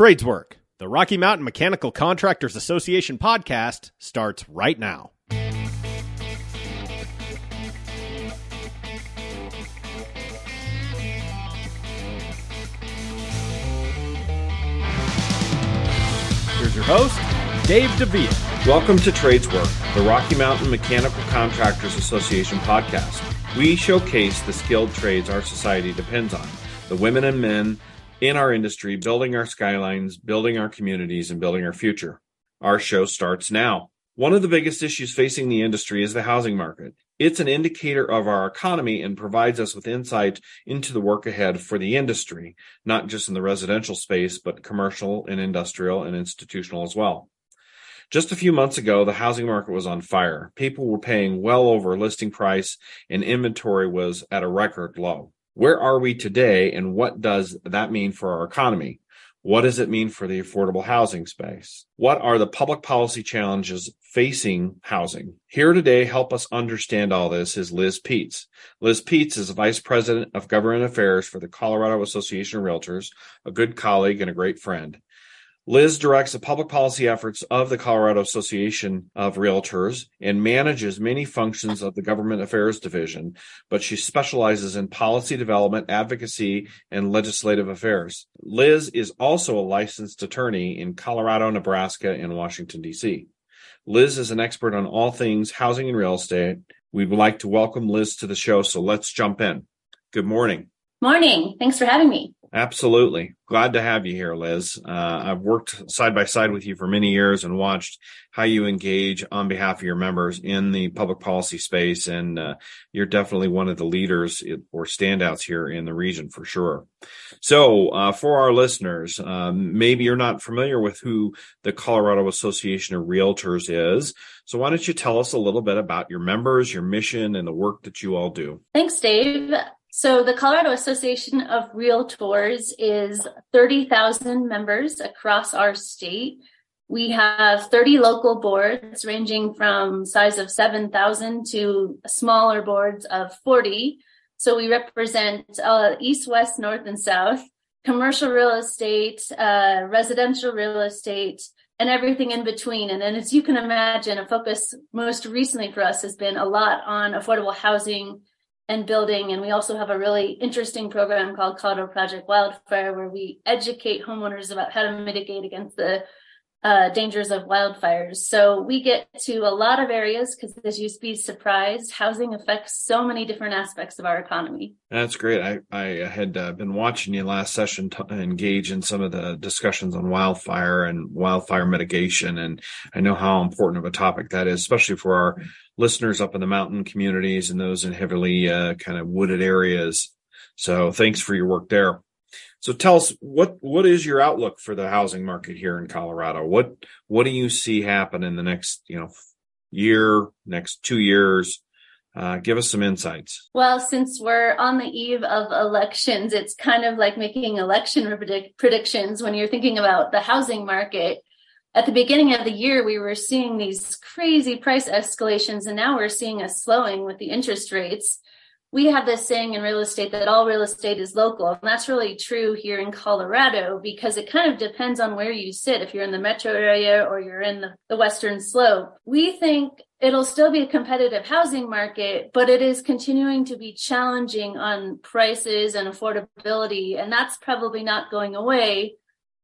Tradeswork, the Rocky Mountain Mechanical Contractors Association podcast, starts right now. Here's your host, Dave DeVia. Welcome to Tradeswork, the Rocky Mountain Mechanical Contractors Association podcast. We showcase the skilled trades our society depends on, the women and men in our industry, building our skylines, building our communities, and building our future. Our show starts now. One of the biggest issues facing the industry is the housing market. It's an indicator of our economy and provides us with insight into the work ahead for the industry, not just in the residential space, but commercial and industrial and institutional as well. Just a few months ago, the housing market was on fire. People were paying well over listing price and inventory was at a record low. Where are we today and what does that mean for our economy? What does it mean for the affordable housing space? What are the public policy challenges facing housing? Here today, help us understand all this is Liz Peetz. Liz Peetz is Vice President of Government Affairs for the Colorado Association of Realtors, a good colleague and a great friend. Liz directs the public policy efforts of the Colorado Association of Realtors and manages many functions of the Government Affairs Division, but she specializes in policy development, advocacy, and legislative affairs. Liz is also a licensed attorney in Colorado, Nebraska, and Washington, D.C. Liz is an expert on all things housing and real estate. We would like to welcome Liz to the show, so let's jump in. Good morning. Morning. Thanks for having me. Absolutely. Glad to have you here, Liz. Uh, I've worked side by side with you for many years and watched how you engage on behalf of your members in the public policy space. And uh, you're definitely one of the leaders or standouts here in the region for sure. So, uh, for our listeners, um, maybe you're not familiar with who the Colorado Association of Realtors is. So, why don't you tell us a little bit about your members, your mission, and the work that you all do? Thanks, Dave. So the Colorado Association of Realtors is 30,000 members across our state. We have 30 local boards ranging from size of 7,000 to smaller boards of 40. So we represent uh, east, west, north, and south, commercial real estate, uh, residential real estate, and everything in between. And then as you can imagine, a focus most recently for us has been a lot on affordable housing and building. And we also have a really interesting program called Colorado Project Wildfire, where we educate homeowners about how to mitigate against the uh, dangers of wildfires. So we get to a lot of areas because, as you'd be surprised, housing affects so many different aspects of our economy. That's great. I, I had uh, been watching you last session to engage in some of the discussions on wildfire and wildfire mitigation. And I know how important of a topic that is, especially for our listeners up in the mountain communities and those in heavily uh, kind of wooded areas. So thanks for your work there. So tell us what what is your outlook for the housing market here in Colorado? What what do you see happen in the next you know year, next two years? Uh, give us some insights. Well, since we're on the eve of elections, it's kind of like making election predict- predictions when you're thinking about the housing market. At the beginning of the year, we were seeing these crazy price escalations, and now we're seeing a slowing with the interest rates we have this saying in real estate that all real estate is local. And that's really true here in Colorado because it kind of depends on where you sit. If you're in the metro area or you're in the, the western slope, we think it'll still be a competitive housing market, but it is continuing to be challenging on prices and affordability. And that's probably not going away.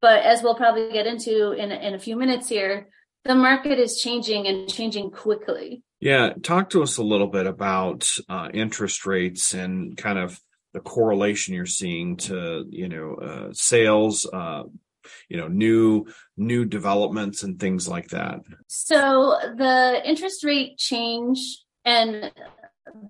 But as we'll probably get into in, in a few minutes here, the market is changing and changing quickly. Yeah, talk to us a little bit about uh, interest rates and kind of the correlation you're seeing to you know uh, sales, uh, you know new new developments and things like that. So the interest rate change and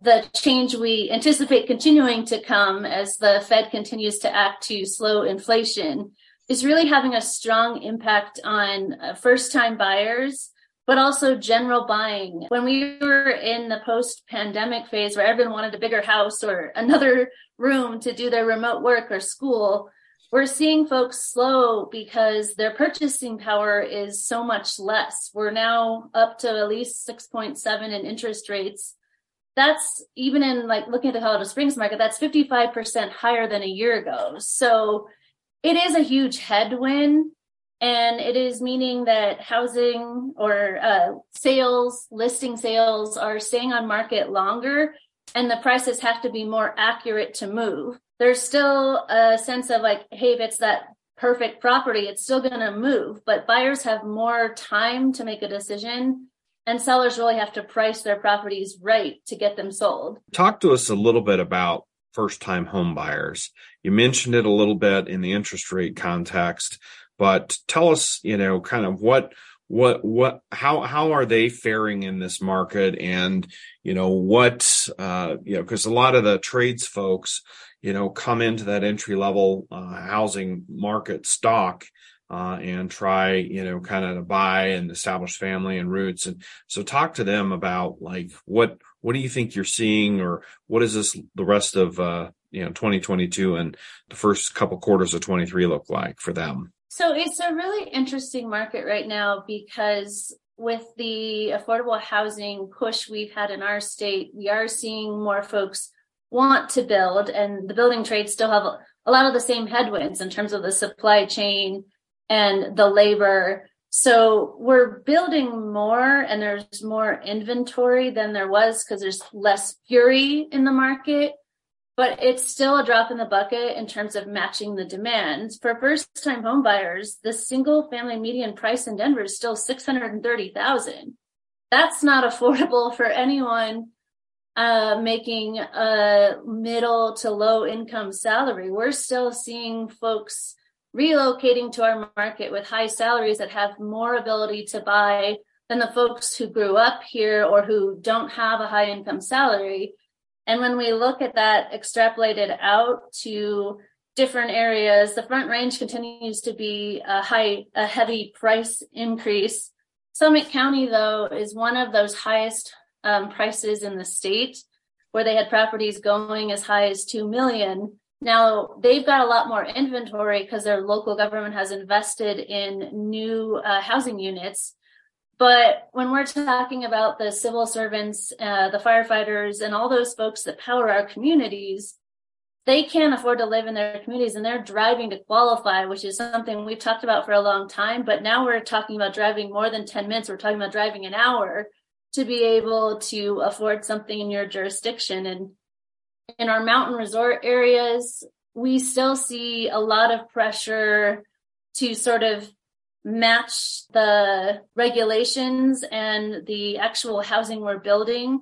the change we anticipate continuing to come as the Fed continues to act to slow inflation is really having a strong impact on uh, first time buyers but also general buying. When we were in the post pandemic phase where everyone wanted a bigger house or another room to do their remote work or school, we're seeing folks slow because their purchasing power is so much less. We're now up to at least 6.7 in interest rates. That's even in like looking at the Colorado Springs market, that's 55% higher than a year ago. So it is a huge headwind and it is meaning that housing or uh, sales listing sales are staying on market longer and the prices have to be more accurate to move. There's still a sense of like hey if it's that perfect property it's still going to move but buyers have more time to make a decision and sellers really have to price their properties right to get them sold. Talk to us a little bit about first time home buyers you mentioned it a little bit in the interest rate context but tell us, you know, kind of what what what how how are they faring in this market? And you know what uh you know because a lot of the trades folks you know come into that entry level uh, housing market stock uh, and try you know kind of to buy and establish family and roots. And so talk to them about like what what do you think you're seeing? Or what is this the rest of uh you know 2022 and the first couple quarters of 23 look like for them so it's a really interesting market right now because with the affordable housing push we've had in our state, we are seeing more folks want to build, and the building trades still have a lot of the same headwinds in terms of the supply chain and the labor. So we're building more and there's more inventory than there was because there's less fury in the market but it's still a drop in the bucket in terms of matching the demands. For first time home buyers, the single family median price in Denver is still 630,000. That's not affordable for anyone uh, making a middle to low income salary. We're still seeing folks relocating to our market with high salaries that have more ability to buy than the folks who grew up here or who don't have a high income salary and when we look at that extrapolated out to different areas, the front range continues to be a high, a heavy price increase. Summit County, though, is one of those highest um, prices in the state where they had properties going as high as 2 million. Now they've got a lot more inventory because their local government has invested in new uh, housing units but when we're talking about the civil servants, uh, the firefighters, and all those folks that power our communities, they can't afford to live in their communities and they're driving to qualify, which is something we've talked about for a long time. But now we're talking about driving more than 10 minutes. We're talking about driving an hour to be able to afford something in your jurisdiction. And in our mountain resort areas, we still see a lot of pressure to sort of match the regulations and the actual housing we're building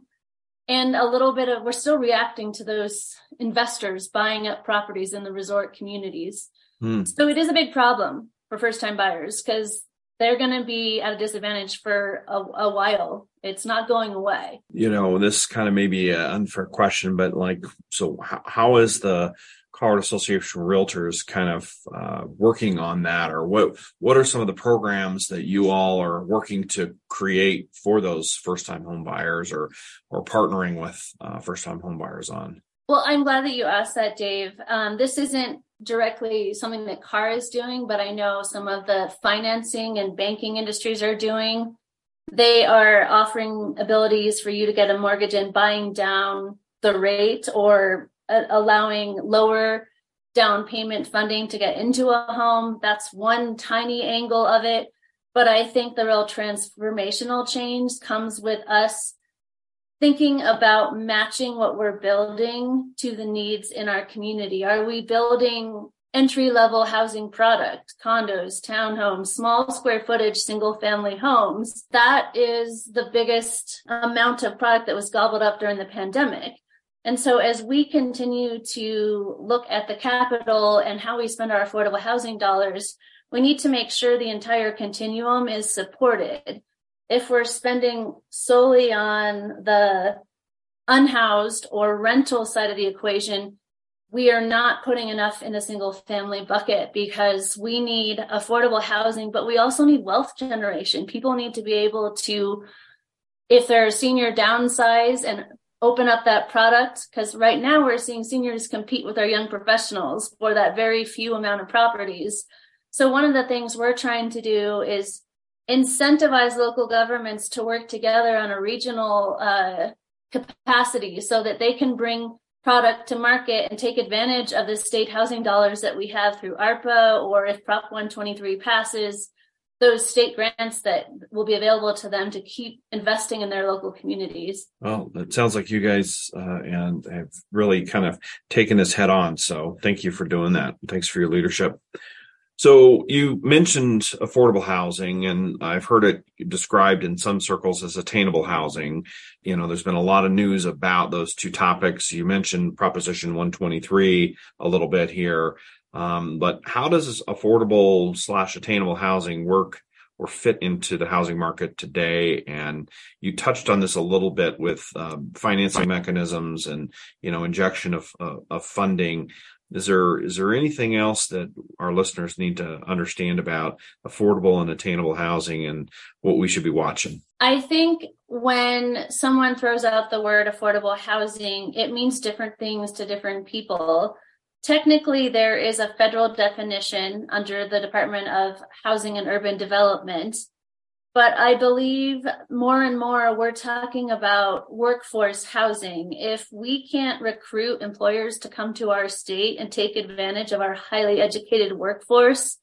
and a little bit of we're still reacting to those investors buying up properties in the resort communities hmm. so it is a big problem for first time buyers because they're going to be at a disadvantage for a, a, while it's not going away you know this kind of may be an unfair question but like so how, how is the Colorado Association of Realtors kind of uh, working on that, or what what are some of the programs that you all are working to create for those first time home buyers, or or partnering with uh, first time home buyers on? Well, I'm glad that you asked that, Dave. Um, this isn't directly something that CAR is doing, but I know some of the financing and banking industries are doing. They are offering abilities for you to get a mortgage and buying down the rate or uh, allowing lower down payment funding to get into a home. That's one tiny angle of it. But I think the real transformational change comes with us thinking about matching what we're building to the needs in our community. Are we building entry level housing product, condos, townhomes, small square footage, single family homes? That is the biggest amount of product that was gobbled up during the pandemic. And so as we continue to look at the capital and how we spend our affordable housing dollars, we need to make sure the entire continuum is supported. If we're spending solely on the unhoused or rental side of the equation, we are not putting enough in a single family bucket because we need affordable housing, but we also need wealth generation. People need to be able to, if they're a senior downsize and open up that product because right now we're seeing seniors compete with our young professionals for that very few amount of properties. So one of the things we're trying to do is incentivize local governments to work together on a regional uh, capacity so that they can bring product to market and take advantage of the state housing dollars that we have through ARPA or if Prop 123 passes, those state grants that will be available to them to keep investing in their local communities. Well, it sounds like you guys uh, and have really kind of taken this head on. So thank you for doing that. Thanks for your leadership. So you mentioned affordable housing and I've heard it described in some circles as attainable housing. You know, there's been a lot of news about those two topics. You mentioned Proposition 123 a little bit here. Um, but how does affordable slash attainable housing work or fit into the housing market today? And you touched on this a little bit with um, financing mechanisms and you know injection of uh, of funding. Is there is there anything else that our listeners need to understand about affordable and attainable housing and what we should be watching? I think when someone throws out the word affordable housing, it means different things to different people. Technically, there is a federal definition under the Department of Housing and Urban Development, but I believe more and more we're talking about workforce housing. If we can't recruit employers to come to our state and take advantage of our highly educated workforce,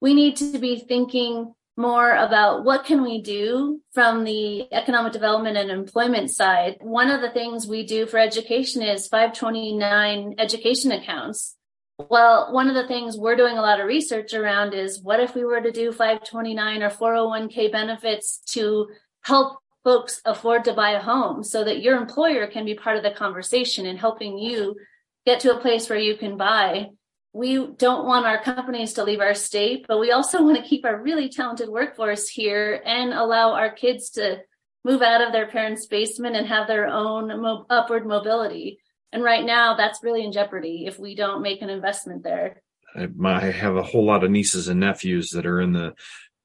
we need to be thinking more about what can we do from the economic development and employment side. One of the things we do for education is 529 education accounts. Well, one of the things we're doing a lot of research around is what if we were to do 529 or 401k benefits to help folks afford to buy a home so that your employer can be part of the conversation and helping you get to a place where you can buy we don't want our companies to leave our state, but we also want to keep our really talented workforce here and allow our kids to move out of their parents' basement and have their own mo- upward mobility. And right now, that's really in jeopardy if we don't make an investment there. I have a whole lot of nieces and nephews that are in the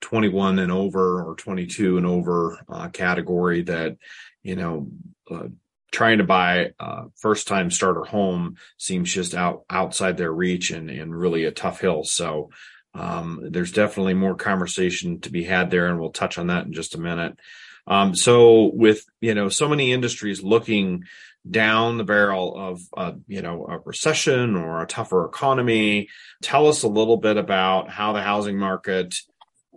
21 and over or 22 and over uh, category that, you know, uh, trying to buy a first time starter home seems just out outside their reach and, and really a tough hill. So um, there's definitely more conversation to be had there, and we'll touch on that in just a minute. Um, so with you know so many industries looking down the barrel of uh, you know a recession or a tougher economy, tell us a little bit about how the housing market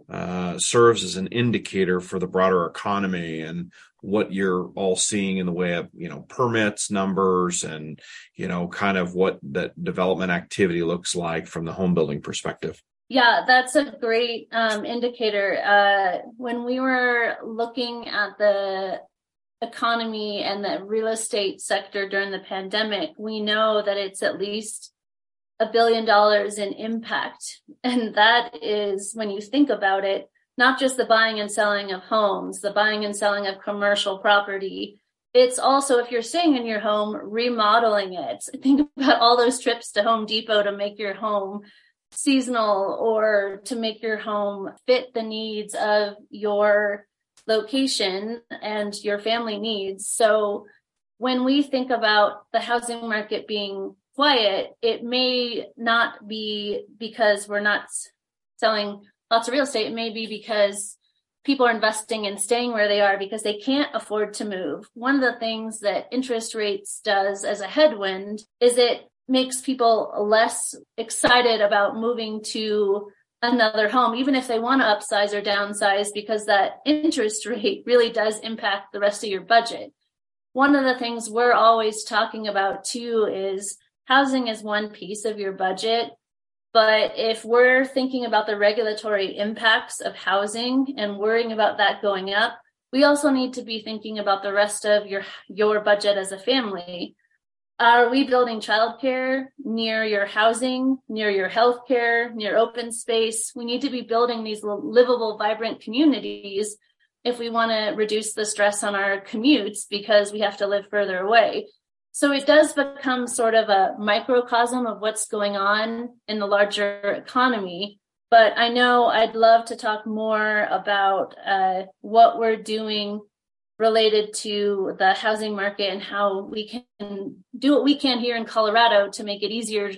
uh, serves as an indicator for the broader economy and what you're all seeing in the way of you know permits numbers and you know kind of what that development activity looks like from the home building perspective. Yeah that's a great um, indicator. Uh, when we were looking at the economy and the real estate sector during the pandemic we know that it's at least a billion dollars in impact and that is when you think about it not just the buying and selling of homes, the buying and selling of commercial property. It's also, if you're staying in your home, remodeling it. Think about all those trips to Home Depot to make your home seasonal or to make your home fit the needs of your location and your family needs. So when we think about the housing market being quiet, it may not be because we're not selling lots of real estate, it may be because people are investing in staying where they are because they can't afford to move. One of the things that interest rates does as a headwind is it makes people less excited about moving to another home, even if they want to upsize or downsize, because that interest rate really does impact the rest of your budget. One of the things we're always talking about too is housing is one piece of your budget, but if we're thinking about the regulatory impacts of housing and worrying about that going up, we also need to be thinking about the rest of your your budget as a family. Are we building childcare near your housing, near your healthcare, near open space? We need to be building these livable, vibrant communities if we want to reduce the stress on our commutes because we have to live further away. So it does become sort of a microcosm of what's going on in the larger economy. But I know I'd love to talk more about uh, what we're doing related to the housing market and how we can do what we can here in Colorado to make it easier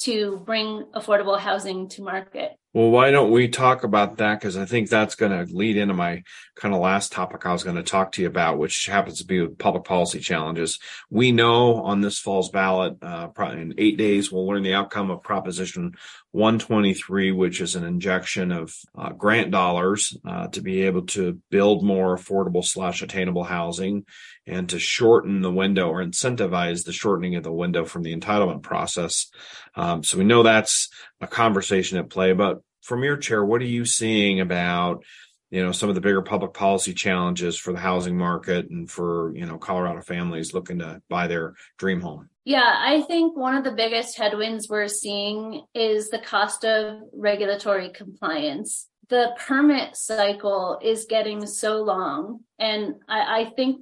to bring affordable housing to market. Well, why don't we talk about that? Because I think that's going to lead into my kind of last topic I was going to talk to you about, which happens to be public policy challenges. We know on this fall's ballot, uh, in eight days, we'll learn the outcome of Proposition 123, which is an injection of uh, grant dollars uh, to be able to build more affordable slash attainable housing and to shorten the window or incentivize the shortening of the window from the entitlement process. Um, so we know that's a conversation at play. But from your chair, what are you seeing about you know some of the bigger public policy challenges for the housing market and for you know Colorado families looking to buy their dream home? Yeah, I think one of the biggest headwinds we're seeing is the cost of regulatory compliance. The permit cycle is getting so long. And I, I think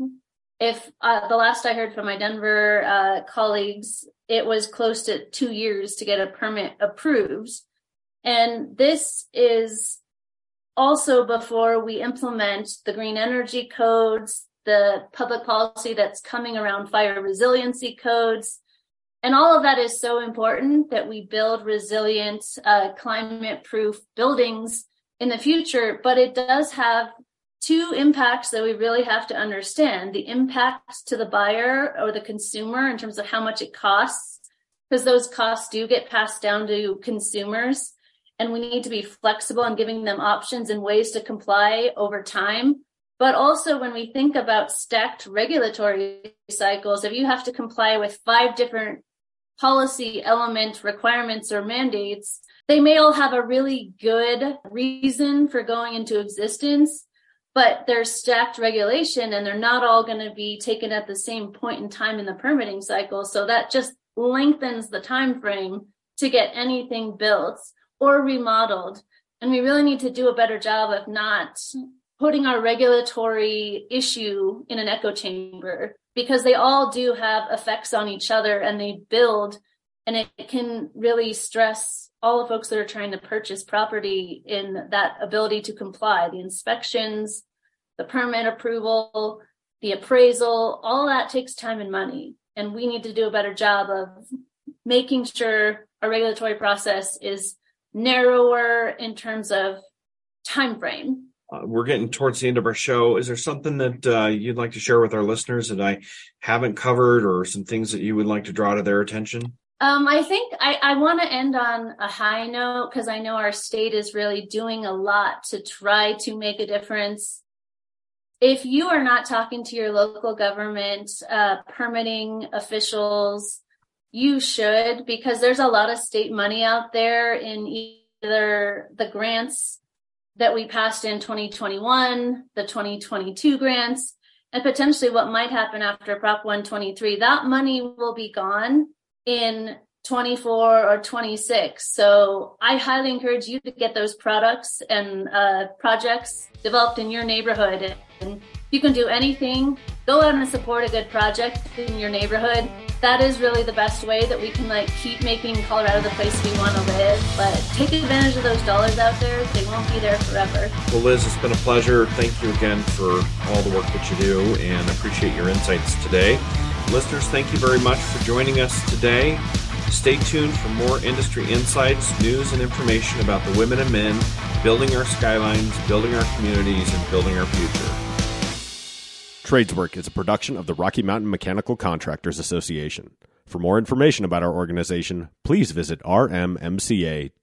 if uh, the last I heard from my Denver uh, colleagues, it was close to two years to get a permit approved. And this is also before we implement the green energy codes, the public policy that's coming around fire resiliency codes. And all of that is so important that we build resilient, uh, climate proof buildings in the future. But it does have two impacts that we really have to understand the impact to the buyer or the consumer in terms of how much it costs, because those costs do get passed down to consumers. And we need to be flexible in giving them options and ways to comply over time but also, when we think about stacked regulatory cycles, if you have to comply with five different policy element requirements or mandates, they may all have a really good reason for going into existence, but they're stacked regulation and they're not all going to be taken at the same point in time in the permitting cycle. So that just lengthens the time frame to get anything built or remodeled. And we really need to do a better job of not putting our regulatory issue in an echo chamber because they all do have effects on each other and they build and it can really stress all the folks that are trying to purchase property in that ability to comply the inspections the permit approval the appraisal all that takes time and money. And we need to do a better job of making sure our regulatory process is narrower in terms of time frame uh, we're getting towards the end of our show. Is there something that uh, you'd like to share with our listeners that I haven't covered, or some things that you would like to draw to their attention? Um, I think I, I want to end on a high note because I know our state is really doing a lot to try to make a difference. If you are not talking to your local government, uh, permitting officials, you should because there's a lot of state money out there in either the grants that we passed in 2021, the 2022 grants, and potentially what might happen after Prop 123. That money will be gone in 24 or 26. So I highly encourage you to get those products and uh, projects developed in your neighborhood. And if you can do anything. Go out and support a good project in your neighborhood that is really the best way that we can like keep making Colorado the place we want to live. But take advantage of those dollars out there; they won't be there forever. Well, Liz, it's been a pleasure. Thank you again for all the work that you do, and appreciate your insights today. Listeners, thank you very much for joining us today. Stay tuned for more industry insights, news, and information about the women and men building our skylines, building our communities, and building our future. Tradeswork is a production of the Rocky Mountain Mechanical Contractors Association. For more information about our organization, please visit rmmca.org.